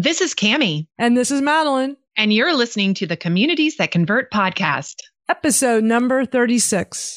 This is Kami. And this is Madalyn. And you're listening to the Communities That Convert podcast, episode number 36.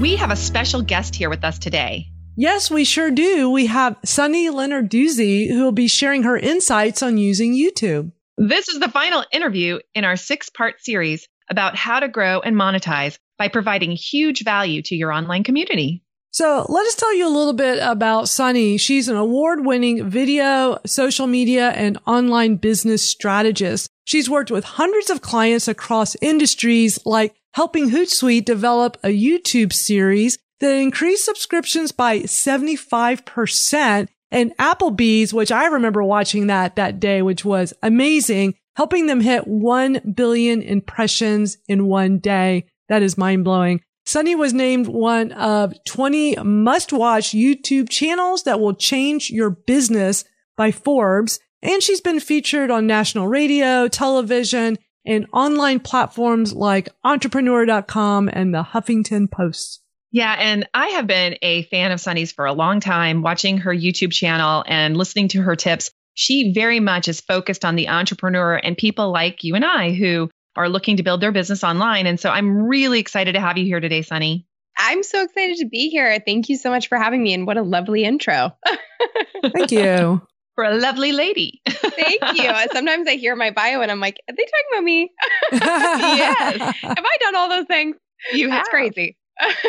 We have a special guest here with us today. Yes, we sure do. We have Sunny Lenarduzzi who will be sharing her insights on using YouTube. This is the final interview in our six part series about how to grow and monetize by providing huge value to your online community. So let us tell you a little bit about Sunny. She's an award winning video, social media, and online business strategist. She's worked with hundreds of clients across industries like helping Hootsuite develop a YouTube series that increased subscriptions by 75% and Applebee's, which I remember watching that that day, which was amazing, helping them hit 1 billion impressions in one day. That is mind blowing. Sunny was named one of 20 must watch YouTube channels that will change your business by Forbes. And she's been featured on national radio, television, and online platforms like entrepreneur.com and the Huffington Post. Yeah, and I have been a fan of Sunny's for a long time, watching her YouTube channel and listening to her tips. She very much is focused on the entrepreneur and people like you and I who are looking to build their business online. And so I'm really excited to have you here today, Sunny. I'm so excited to be here. Thank you so much for having me. And what a lovely intro. Thank you. For a lovely lady. Thank you. Sometimes I hear my bio and I'm like, are they talking about me? yes. Have I done all those things? You That's have. crazy.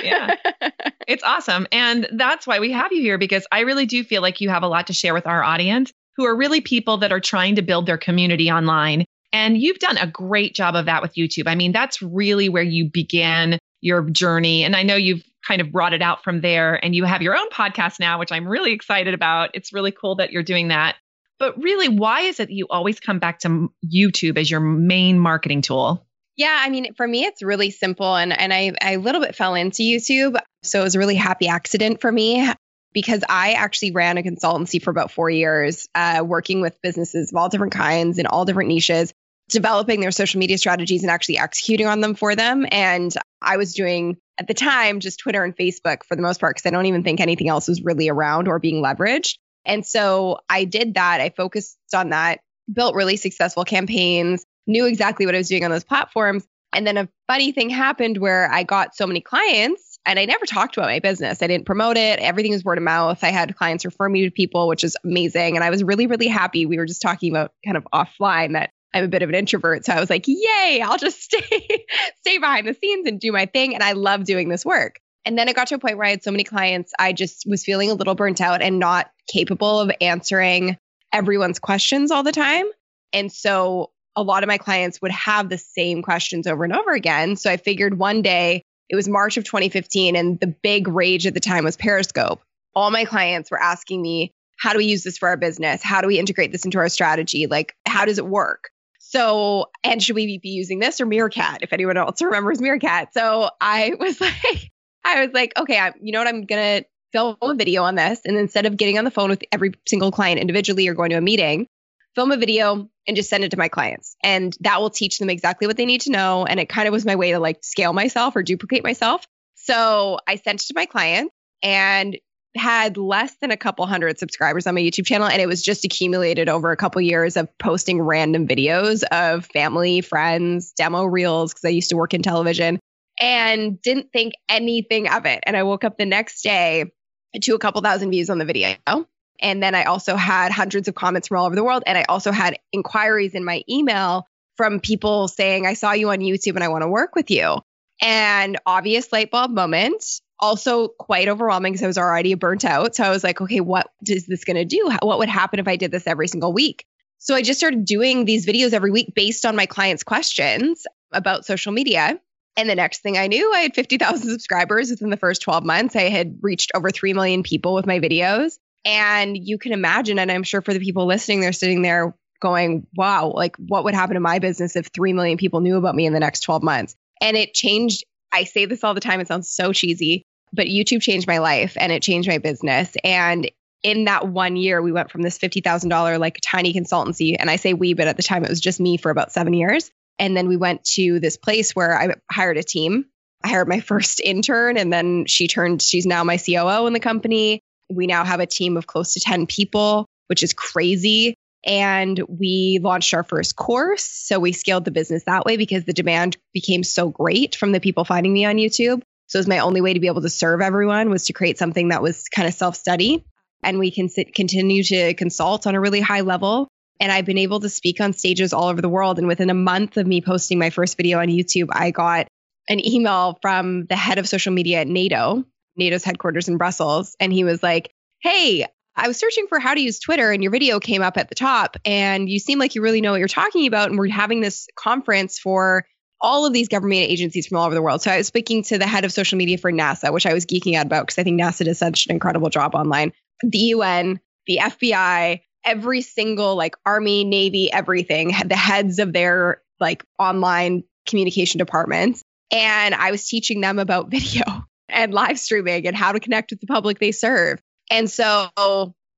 yeah. It's awesome. And that's why we have you here because I really do feel like you have a lot to share with our audience who are really people that are trying to build their community online. And you've done a great job of that with YouTube. I mean, that's really where you began your journey. And I know you've kind of brought it out from there and you have your own podcast now, which I'm really excited about. It's really cool that you're doing that. But really, why is it that you always come back to YouTube as your main marketing tool? Yeah, I mean, for me, it's really simple. And, and I, I a little bit fell into YouTube. So it was a really happy accident for me because I actually ran a consultancy for about four years, uh, working with businesses of all different kinds in all different niches, developing their social media strategies and actually executing on them for them. And I was doing at the time just Twitter and Facebook for the most part, because I don't even think anything else was really around or being leveraged. And so I did that. I focused on that, built really successful campaigns, knew exactly what I was doing on those platforms. And then a funny thing happened where I got so many clients and I never talked about my business. I didn't promote it. Everything was word of mouth. I had clients refer me to people, which is amazing. And I was really, really happy. We were just talking about kind of offline that I'm a bit of an introvert. So I was like, yay, I'll just stay, stay behind the scenes and do my thing. And I love doing this work. And then it got to a point where I had so many clients, I just was feeling a little burnt out and not capable of answering everyone's questions all the time. And so a lot of my clients would have the same questions over and over again. So I figured one day, it was March of 2015, and the big rage at the time was Periscope. All my clients were asking me, how do we use this for our business? How do we integrate this into our strategy? Like, how does it work? So, and should we be using this or Meerkat? If anyone else remembers Meerkat. So I was like, I was like, okay, I, you know what? I'm going to film a video on this. And instead of getting on the phone with every single client individually or going to a meeting, film a video and just send it to my clients. And that will teach them exactly what they need to know. And it kind of was my way to like scale myself or duplicate myself. So I sent it to my clients and had less than a couple hundred subscribers on my YouTube channel. And it was just accumulated over a couple years of posting random videos of family, friends, demo reels, because I used to work in television and didn't think anything of it. And I woke up the next day to a couple thousand views on the video. And then I also had hundreds of comments from all over the world. And I also had inquiries in my email from people saying, I saw you on YouTube and I want to work with you. And obvious light bulb moment, also quite overwhelming because I was already burnt out. So I was like, okay, what is this going to do? What would happen if I did this every single week? So I just started doing these videos every week based on my clients' questions about social media. And the next thing I knew, I had 50,000 subscribers within the first 12 months. I had reached over 3 million people with my videos. And you can imagine, and I'm sure for the people listening, they're sitting there going, wow, like what would happen to my business if 3 million people knew about me in the next 12 months? And it changed. I say this all the time. It sounds so cheesy, but YouTube changed my life and it changed my business. And in that one year, we went from this $50,000 like tiny consultancy. And I say we, but at the time it was just me for about seven years. And then we went to this place where I hired a team. I hired my first intern and then she turned, she's now my COO in the company. We now have a team of close to 10 people, which is crazy. And we launched our first course. So we scaled the business that way because the demand became so great from the people finding me on YouTube. So it was my only way to be able to serve everyone was to create something that was kind of self study. And we can sit, continue to consult on a really high level. And I've been able to speak on stages all over the world. And within a month of me posting my first video on YouTube, I got an email from the head of social media at NATO, NATO's headquarters in Brussels. And he was like, Hey, I was searching for how to use Twitter and your video came up at the top and you seem like you really know what you're talking about. And we're having this conference for all of these government agencies from all over the world. So I was speaking to the head of social media for NASA, which I was geeking out about because I think NASA does such an incredible job online. The UN, the FBI, every single like Army, Navy, everything, the heads of their like online communication departments. And I was teaching them about video and live streaming and how to connect with the public they serve. And so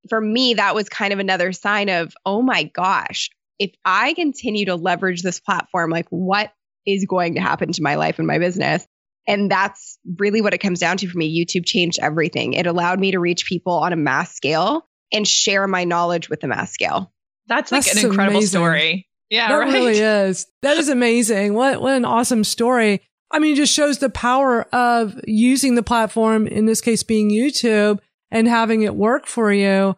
for me, that was kind of another sign of, oh my gosh, if I continue to leverage this platform, like what is going to happen to my life and my business? And that's really what it comes down to for me. YouTube changed everything. It allowed me to reach people on a mass scale and share my knowledge with the mass scale. That's like that's an incredible amazing. story. Yeah, that right? really is. That is amazing. What what an awesome story. I mean, it just shows the power of using the platform, in this case being YouTube, and having it work for you.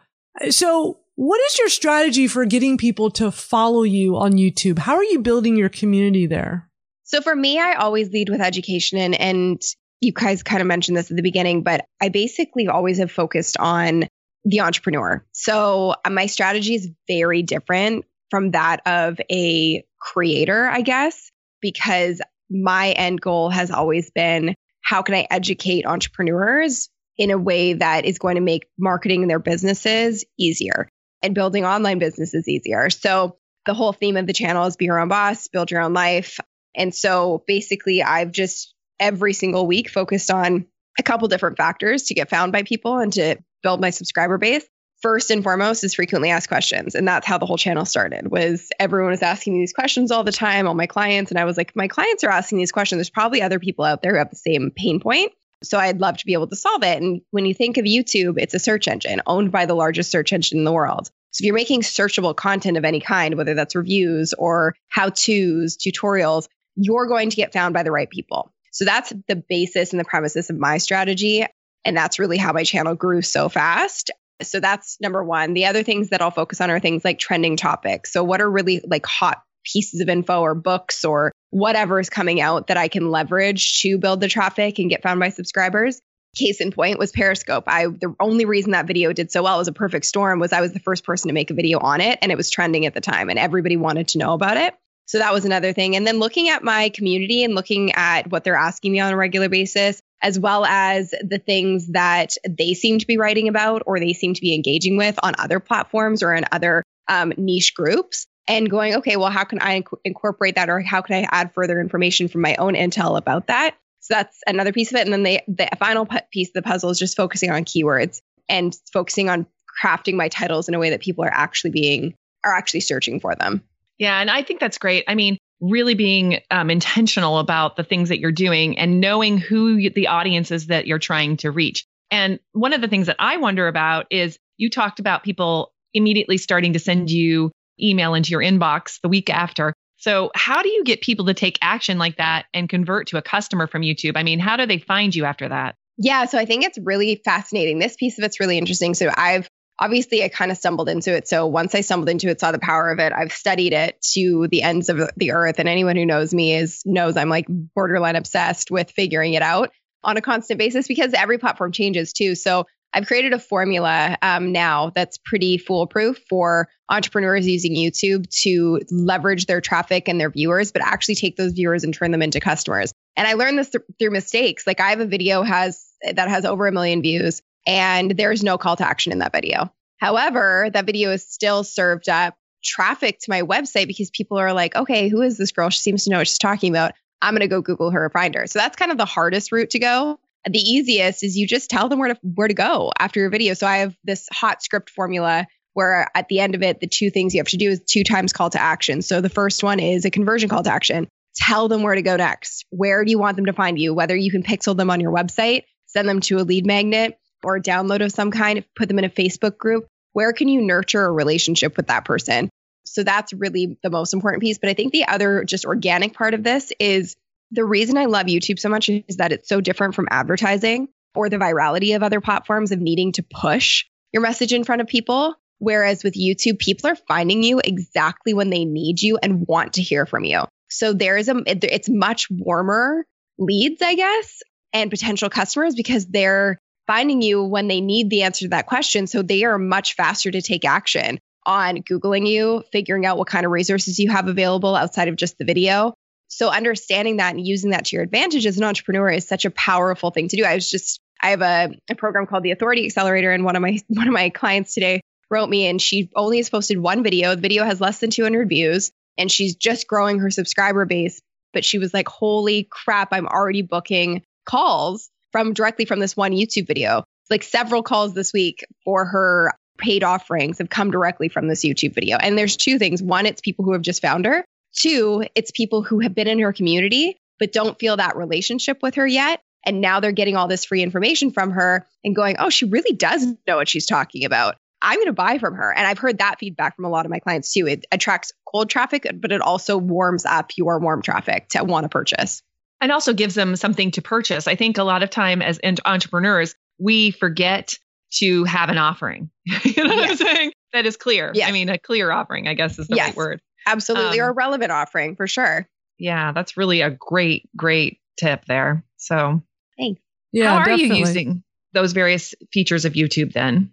So what is your strategy for getting people to follow you on YouTube? How are you building your community there? So for me, I always lead with education and, and you guys kind of mentioned this at the beginning, but I basically always have focused on the entrepreneur. So uh, my strategy is very different from that of a creator, I guess, because my end goal has always been how can I educate entrepreneurs in a way that is going to make marketing their businesses easier and building online businesses easier. So the whole theme of the channel is be your own boss, build your own life. And so basically I've just every single week focused on a couple different factors to get found by people and to build my subscriber base. First and foremost is frequently asked questions. And that's how the whole channel started was everyone was asking me these questions all the time, all my clients. And I was like, my clients are asking these questions. There's probably other people out there who have the same pain point. So I'd love to be able to solve it. And when you think of YouTube, it's a search engine owned by the largest search engine in the world. So if you're making searchable content of any kind, whether that's reviews or how to's, tutorials, you're going to get found by the right people. So that's the basis and the premises of my strategy. And that's really how my channel grew so fast. So that's number one. The other things that I'll focus on are things like trending topics. So, what are really like hot pieces of info or books or whatever is coming out that I can leverage to build the traffic and get found by subscribers. Case in point was Periscope. I the only reason that video did so well was a perfect storm was I was the first person to make a video on it and it was trending at the time and everybody wanted to know about it. So that was another thing. And then looking at my community and looking at what they're asking me on a regular basis, as well as the things that they seem to be writing about or they seem to be engaging with on other platforms or in other um, niche groups and going, okay, well, how can I inc- incorporate that or how can I add further information from my own intel about that? So that's another piece of it. And then the, the final piece of the puzzle is just focusing on keywords and focusing on crafting my titles in a way that people are actually being, are actually searching for them. Yeah. And I think that's great. I mean, really being um, intentional about the things that you're doing and knowing who the audience is that you're trying to reach. And one of the things that I wonder about is you talked about people immediately starting to send you email into your inbox the week after. So, how do you get people to take action like that and convert to a customer from YouTube? I mean, how do they find you after that? Yeah, so I think it's really fascinating. This piece of it's really interesting. So I've obviously I kind of stumbled into it. So once I stumbled into it, saw the power of it, I've studied it to the ends of the earth. And anyone who knows me is knows I'm like borderline obsessed with figuring it out on a constant basis because every platform changes too. So I've created a formula um, now that's pretty foolproof for entrepreneurs using YouTube to leverage their traffic and their viewers, but actually take those viewers and turn them into customers. And I learned this th- through mistakes. Like I have a video has that has over a million views and there's no call to action in that video. However, that video is still served up traffic to my website because people are like, okay, who is this girl? She seems to know what she's talking about. I'm going to go Google her or find her. So that's kind of the hardest route to go. The easiest is you just tell them where to where to go after your video. So I have this hot script formula where at the end of it, the two things you have to do is two times call to action. So the first one is a conversion call to action. Tell them where to go next. Where do you want them to find you? Whether you can pixel them on your website, send them to a lead magnet, or a download of some kind, put them in a Facebook group. Where can you nurture a relationship with that person? So that's really the most important piece. But I think the other just organic part of this is the reason I love YouTube so much is that it's so different from advertising or the virality of other platforms of needing to push your message in front of people. Whereas with YouTube, people are finding you exactly when they need you and want to hear from you. So there's a, it's much warmer leads, I guess, and potential customers because they're finding you when they need the answer to that question. So they are much faster to take action on Googling you, figuring out what kind of resources you have available outside of just the video. So understanding that and using that to your advantage as an entrepreneur is such a powerful thing to do. I was just I have a, a program called the Authority Accelerator, and one of my one of my clients today wrote me, and she only has posted one video. The video has less than 200 views, and she's just growing her subscriber base. But she was like, "Holy crap! I'm already booking calls from directly from this one YouTube video. Like several calls this week for her paid offerings have come directly from this YouTube video. And there's two things. One, it's people who have just found her. Two, it's people who have been in her community but don't feel that relationship with her yet. And now they're getting all this free information from her and going, oh, she really does know what she's talking about. I'm going to buy from her. And I've heard that feedback from a lot of my clients too. It attracts cold traffic, but it also warms up your warm traffic to want to purchase and also gives them something to purchase. I think a lot of time as entrepreneurs, we forget to have an offering. you know yes. what I'm saying? That is clear. Yes. I mean, a clear offering, I guess is the yes. right word. Absolutely. Um, or a relevant offering for sure. Yeah, that's really a great, great tip there. So thanks. Yeah, How are definitely. you using those various features of YouTube then?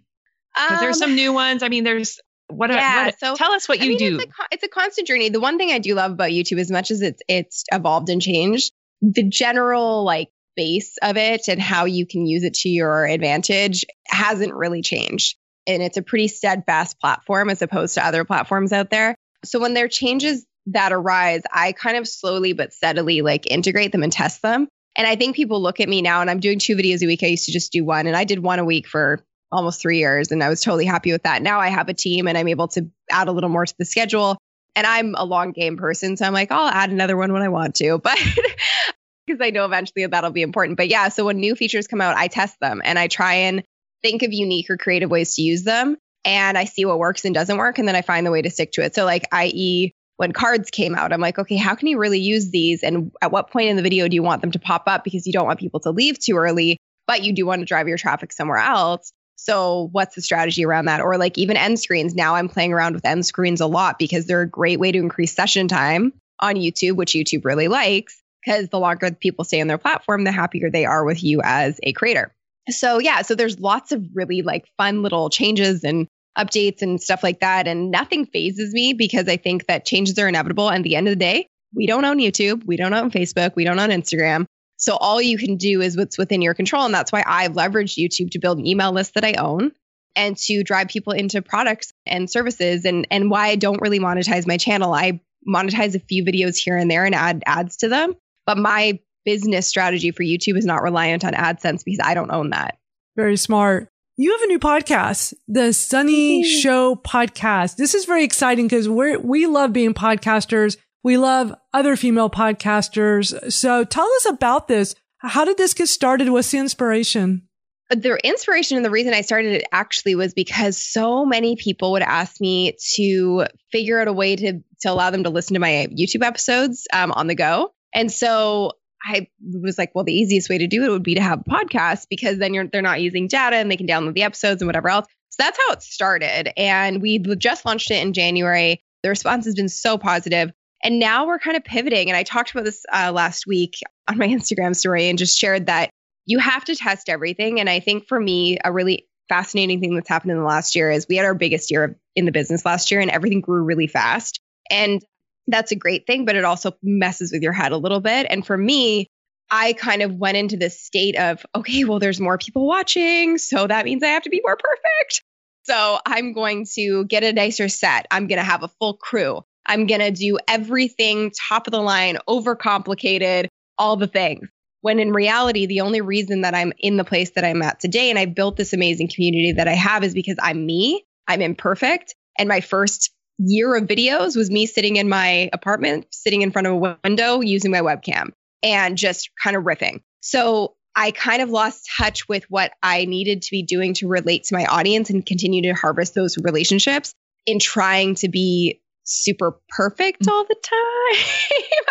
Because um, there's some new ones. I mean, there's what, yeah, what so, tell us what I you mean, do. It's a, it's a constant journey. The one thing I do love about YouTube, as much as it's it's evolved and changed, the general like base of it and how you can use it to your advantage hasn't really changed. And it's a pretty steadfast platform as opposed to other platforms out there. So when there are changes that arise, I kind of slowly but steadily like integrate them and test them. And I think people look at me now and I'm doing two videos a week. I used to just do one and I did one a week for almost three years and I was totally happy with that. Now I have a team and I'm able to add a little more to the schedule and I'm a long game person. So I'm like, I'll add another one when I want to, but because I know eventually that'll be important. But yeah, so when new features come out, I test them and I try and think of unique or creative ways to use them. And I see what works and doesn't work. And then I find the way to stick to it. So, like, i.e., when cards came out, I'm like, okay, how can you really use these? And at what point in the video do you want them to pop up? Because you don't want people to leave too early, but you do want to drive your traffic somewhere else. So, what's the strategy around that? Or like even end screens. Now I'm playing around with end screens a lot because they're a great way to increase session time on YouTube, which YouTube really likes. Because the longer people stay on their platform, the happier they are with you as a creator. So, yeah, so there's lots of really like fun little changes and updates and stuff like that. And nothing phases me because I think that changes are inevitable. And at the end of the day, we don't own YouTube, we don't own Facebook, we don't own Instagram. So all you can do is what's within your control. And that's why I've leveraged YouTube to build an email list that I own and to drive people into products and services and and why I don't really monetize my channel. I monetize a few videos here and there and add ads to them. But my business strategy for YouTube is not reliant on AdSense because I don't own that. Very smart. You have a new podcast, the Sunny Show podcast. This is very exciting because we we love being podcasters. We love other female podcasters. So tell us about this. How did this get started? What's the inspiration? The inspiration and the reason I started it actually was because so many people would ask me to figure out a way to, to allow them to listen to my YouTube episodes um, on the go. And so I was like, well, the easiest way to do it would be to have a podcast because then you're they're not using data and they can download the episodes and whatever else. So that's how it started. And we just launched it in January. The response has been so positive. And now we're kind of pivoting. And I talked about this uh, last week on my Instagram story and just shared that you have to test everything. And I think for me, a really fascinating thing that's happened in the last year is we had our biggest year in the business last year and everything grew really fast. And that's a great thing, but it also messes with your head a little bit. And for me, I kind of went into this state of, okay, well, there's more people watching. So that means I have to be more perfect. So I'm going to get a nicer set. I'm going to have a full crew. I'm going to do everything top of the line, overcomplicated, all the things. When in reality, the only reason that I'm in the place that I'm at today and I built this amazing community that I have is because I'm me, I'm imperfect. And my first year of videos was me sitting in my apartment, sitting in front of a window using my webcam and just kind of riffing. So I kind of lost touch with what I needed to be doing to relate to my audience and continue to harvest those relationships in trying to be super perfect mm. all the time.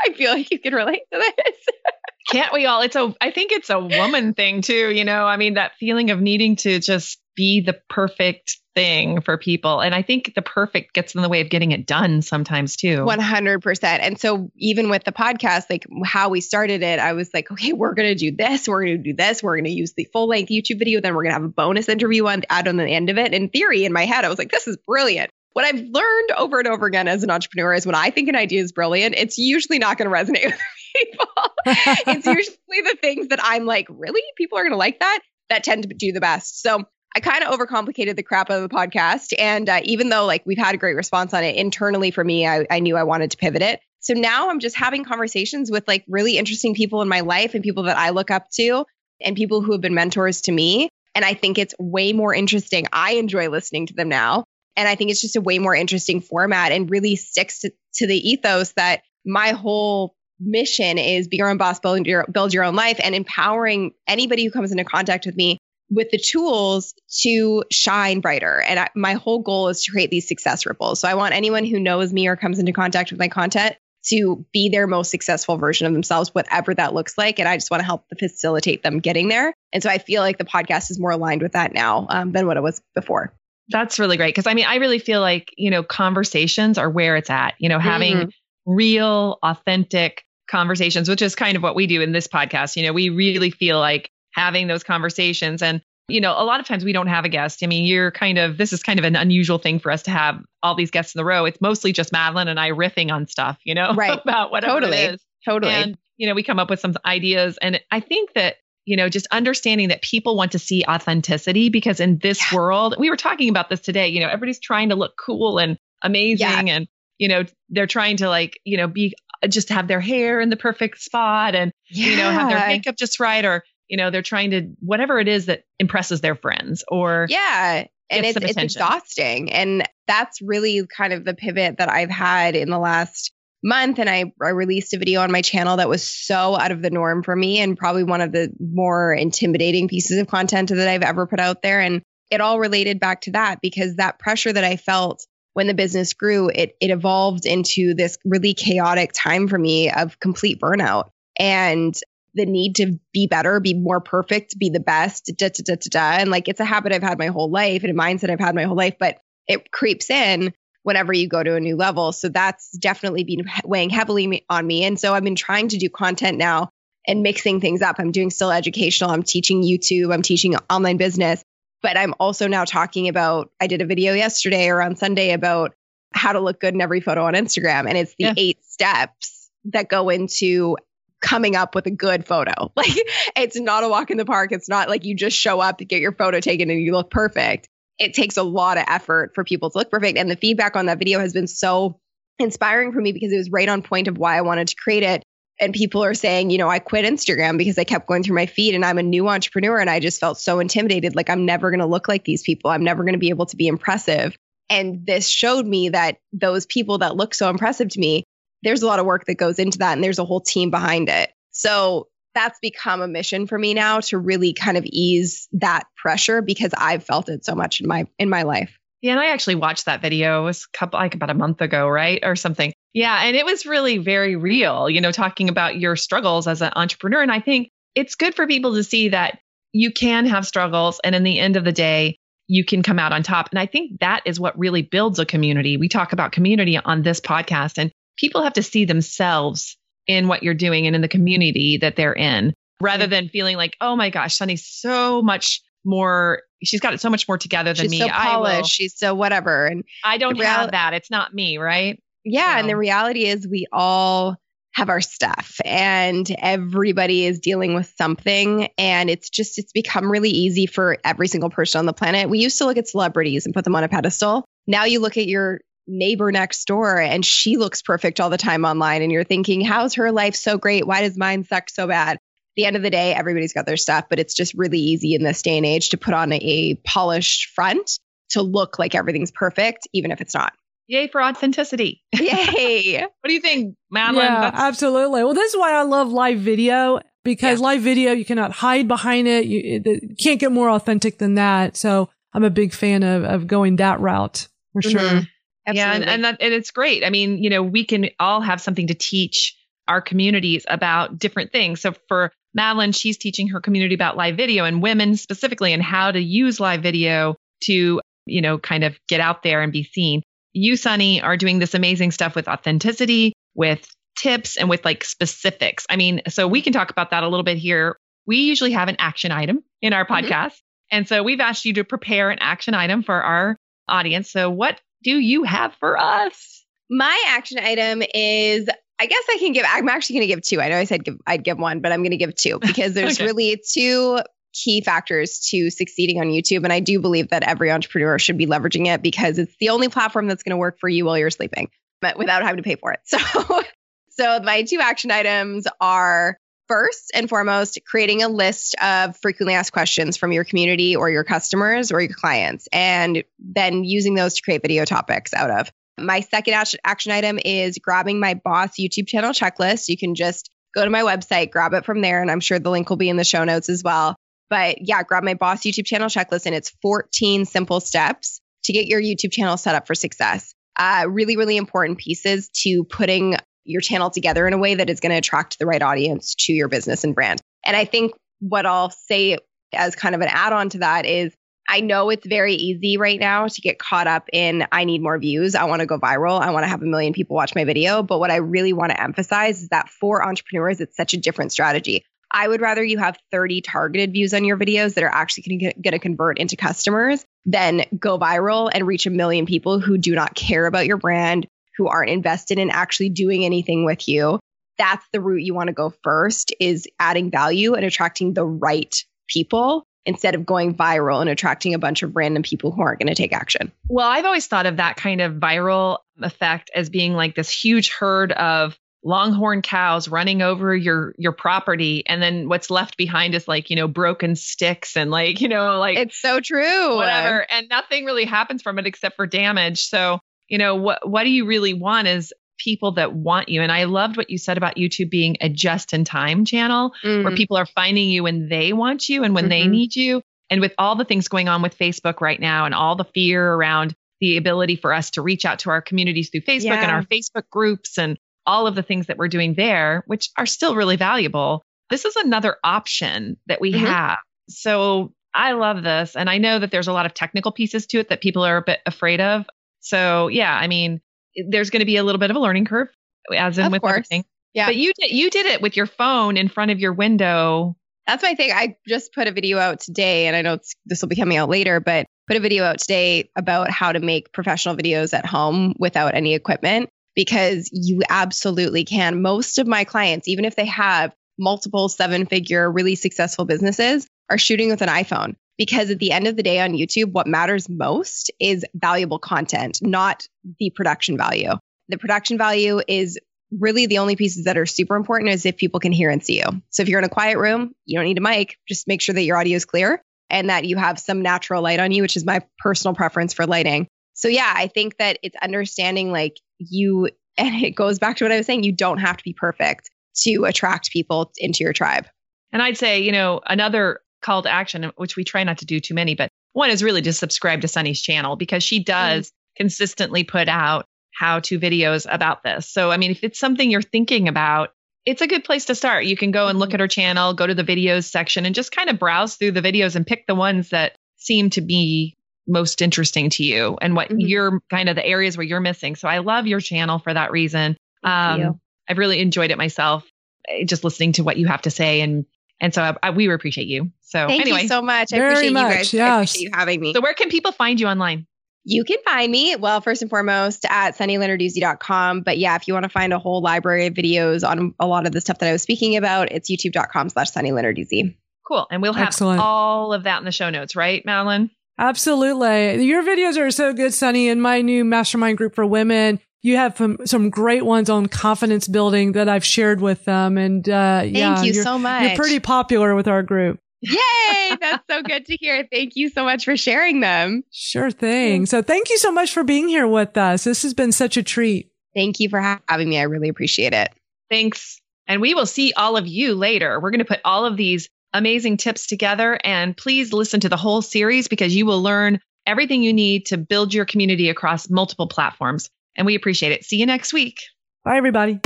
I feel like you can relate to this. Can't we all? It's a I think it's a woman thing too, you know. I mean that feeling of needing to just be the perfect thing for people. And I think the perfect gets in the way of getting it done sometimes too. 100%. And so even with the podcast, like how we started it, I was like, okay, we're going to do this. We're going to do this. We're going to use the full length YouTube video. Then we're going to have a bonus interview on add on the end of it. In theory, in my head, I was like, this is brilliant. What I've learned over and over again as an entrepreneur is when I think an idea is brilliant, it's usually not going to resonate with people. it's usually the things that I'm like, really? People are going to like that? That tend to do the best. So I kind of overcomplicated the crap out of the podcast. And uh, even though like we've had a great response on it internally for me, I, I knew I wanted to pivot it. So now I'm just having conversations with like really interesting people in my life and people that I look up to and people who have been mentors to me. And I think it's way more interesting. I enjoy listening to them now. And I think it's just a way more interesting format and really sticks to, to the ethos that my whole mission is be your own boss, build your, build your own life and empowering anybody who comes into contact with me with the tools to shine brighter. And I, my whole goal is to create these success ripples. So I want anyone who knows me or comes into contact with my content to be their most successful version of themselves, whatever that looks like. And I just want to help facilitate them getting there. And so I feel like the podcast is more aligned with that now um, than what it was before. That's really great. Cause I mean, I really feel like, you know, conversations are where it's at, you know, having mm-hmm. real, authentic conversations, which is kind of what we do in this podcast. You know, we really feel like having those conversations. And, you know, a lot of times we don't have a guest. I mean, you're kind of, this is kind of an unusual thing for us to have all these guests in the row. It's mostly just Madalyn and I riffing on stuff, you know, right. about whatever totally. it is. Totally. And, you know, we come up with some ideas. And I think that, you know, just understanding that people want to see authenticity because in this yeah. world, we were talking about this today, you know, everybody's trying to look cool and amazing yeah. and, you know, they're trying to like, you know, be just have their hair in the perfect spot and, yeah. you know, have their makeup just right or, you know they're trying to whatever it is that impresses their friends or yeah and it's, it's exhausting and that's really kind of the pivot that i've had in the last month and I, I released a video on my channel that was so out of the norm for me and probably one of the more intimidating pieces of content that I've ever put out there and it all related back to that because that pressure that I felt when the business grew it it evolved into this really chaotic time for me of complete burnout and the need to be better, be more perfect, be the best, da, da, da, da, da. And like it's a habit I've had my whole life and a mindset I've had my whole life, but it creeps in whenever you go to a new level. So that's definitely been weighing heavily on me. And so I've been trying to do content now and mixing things up. I'm doing still educational, I'm teaching YouTube, I'm teaching online business, but I'm also now talking about I did a video yesterday or on Sunday about how to look good in every photo on Instagram. And it's the yeah. eight steps that go into coming up with a good photo. Like it's not a walk in the park. It's not like you just show up to get your photo taken and you look perfect. It takes a lot of effort for people to look perfect. And the feedback on that video has been so inspiring for me because it was right on point of why I wanted to create it. And people are saying, you know, I quit Instagram because I kept going through my feed and I'm a new entrepreneur and I just felt so intimidated. Like I'm never going to look like these people. I'm never going to be able to be impressive. And this showed me that those people that look so impressive to me there's a lot of work that goes into that and there's a whole team behind it. So that's become a mission for me now to really kind of ease that pressure because I've felt it so much in my in my life. Yeah, and I actually watched that video. It was a couple like about a month ago, right? Or something. Yeah, and it was really very real, you know, talking about your struggles as an entrepreneur. And I think it's good for people to see that you can have struggles and in the end of the day, you can come out on top. And I think that is what really builds a community. We talk about community on this podcast and people have to see themselves in what you're doing and in the community that they're in rather than feeling like, oh my gosh, Sunny's so much more she's got it so much more together than she's me. So polished, she's so whatever. And I don't real- have that. It's not me, right? Yeah. So. And the reality is we all have our stuff and everybody is dealing with something and it's just it's become really easy for every single person on the planet. We used to look at celebrities and put them on a pedestal. Now you look at your neighbor next door and she looks perfect all the time online and you're thinking how's her life so great? Why does mine suck so bad? the end of the day, everybody's got their stuff, but it's just really easy in this day and age to put on a, a polished front to look like everything's perfect, even if it's not. Yay for authenticity. Yay. what do you think, Madalyn? Yeah, That's- absolutely. Well, this is why I love live video because yeah. live video, you cannot hide behind it. You it, can't get more authentic than that. So I'm a big fan of, of going that route for mm-hmm. sure. Yeah. And, and, that, and it's great. I mean, you know, we can all have something to teach our communities about different things. So for Madalyn, she's teaching her community about live video and women specifically and how to use live video to, you know, kind of get out there and be seen. You, Sunny, are doing this amazing stuff with authenticity, with tips, and with like specifics. I mean, so we can talk about that a little bit here. We usually have an action item in our mm-hmm. podcast. And so we've asked you to prepare an action item for our audience. So, what do you have for us? My action item is I guess I can give. I'm actually going to give two. I know I said give, I'd give one, but I'm going to give two because there's okay. really two key factors to succeeding on YouTube. And I do believe that every entrepreneur should be leveraging it because it's the only platform that's going to work for you while you're sleeping, but without having to pay for it. So, so my two action items are first and foremost creating a list of frequently asked questions from your community or your customers or your clients, and then using those to create video topics out of. My second action item is grabbing my boss YouTube channel checklist. You can just go to my website, grab it from there, and I'm sure the link will be in the show notes as well. But yeah, grab my boss YouTube channel checklist, and it's 14 simple steps to get your YouTube channel set up for success. Uh, really, really important pieces to putting your channel together in a way that is going to attract the right audience to your business and brand. And I think what I'll say as kind of an add on to that is I know it's very easy right now to get caught up in I need more views. I want to go viral. I want to have a million people watch my video. But what I really want to emphasize is that for entrepreneurs, it's such a different strategy. I would rather you have 30 targeted views on your videos that are actually going to convert into customers than go viral and reach a million people who do not care about your brand, who aren't invested in actually doing anything with you. That's the route you want to go first is adding value and attracting the right people instead of going viral and attracting a bunch of random people who aren't going to take action. Well, I've always thought of that kind of viral effect as being like this huge herd of longhorn cows running over your your property and then what's left behind is like you know broken sticks and like you know like it's so true whatever and nothing really happens from it except for damage so you know what what do you really want is people that want you. And I loved what you said about YouTube being a just in time channel mm. where people are finding you when they want you and when mm-hmm. they need you. And with all the things going on with Facebook right now and all the fear around the ability for us to reach out to our communities through Facebook yeah. and our Facebook groups and all of the things that we're doing there, which are still really valuable. This is another option that we mm-hmm. have. So I love this. And I know that there's a lot of technical pieces to it that people are a bit afraid of. So yeah, I mean, there's going to be a little bit of a learning curve, as in of with course. everything. Yeah. But you did you did it with your phone in front of your window. That's my thing. I just put a video out today, and I know this will be coming out later, but put a video out today about how to make professional videos at home without any equipment because you absolutely can. Most of my clients, even if they have multiple seven figure, really successful businesses, are shooting with an iPhone because at the end of the day on YouTube, what matters most is valuable content, not the production value. The production value is really the only pieces that are super important is if people can hear and see you. So if you're in a quiet room, you don't need a mic, just make sure that your audio is clear and that you have some natural light on you, which is my personal preference for lighting. So yeah, I think that it's understanding like you and it goes back to what I was saying, you don't have to be perfect to attract people into your tribe. And I'd say, you know, another call to action, which we try not to do too many, but one is really just subscribe to Sunny's channel because she does mm. consistently put out how to videos about this. So, I mean, if it's something you're thinking about, it's a good place to start. You can go and look mm-hmm. at her channel, go to the videos section, and just kind of browse through the videos and pick the ones that seem to be most interesting to you and what mm-hmm. you're kind of the areas where you're missing. So I love your channel for that reason. Um, I've really enjoyed it myself, eh, just listening to what you have to say and and so I, I, we appreciate you. So thank anyway, you so much. I appreciate much, you guys. Yes. I appreciate you having me. So where can people find you online? You can find me, well, first and foremost at sunnylenarduzzi.com. But yeah, if you want to find a whole library of videos on a lot of the stuff that I was speaking about, it's youtube.com slash sunnylenarduzzi. Cool. And we'll have Excellent. all of that in the show notes, right, Madalyn? Absolutely. Your videos are so good, Sunny. In my new mastermind group for women, you have some, some great ones on confidence building that I've shared with them. And uh, thank yeah, you so much. You're pretty popular with our group. Yay! That's so good to hear. Thank you so much for sharing them. Sure thing. So thank you so much for being here with us. This has been such a treat. Thank you for having me. I really appreciate it. Thanks. And we will see all of you later. We're going to put all of these amazing tips together. And please listen to the whole series because you will learn everything you need to build your community across multiple platforms. And we appreciate it. See you next week. Bye, everybody.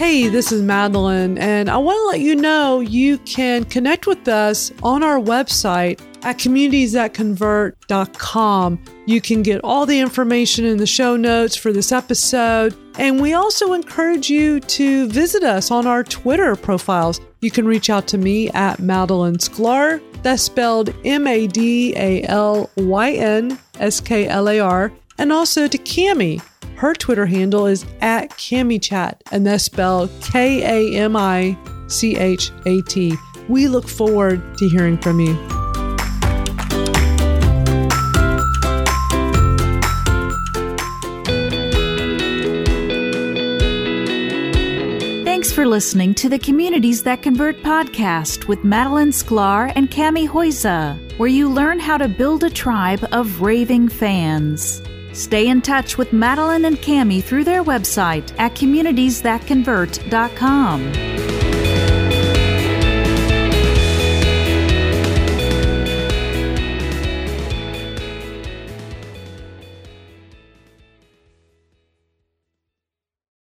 Hey, this is Madalyn, and I want to let you know you can connect with us on our website at communitiesthatconvert.com. You can get all the information in the show notes for this episode. And we also encourage you to visit us on our Twitter profiles. You can reach out to me at Madalyn Sklar. That's spelled M A D A L Y N S K L A R. And also to Kami her Twitter handle is at KamiChat, and that's spelled K A M I C H A T. We look forward to hearing from you. Thanks for listening to the Communities That Convert podcast with Madalyn Sklar and Kami Huyse, where you learn how to build a tribe of raving fans. Stay in touch with Madalyn and Kami through their website at communitiesthatconvert.com.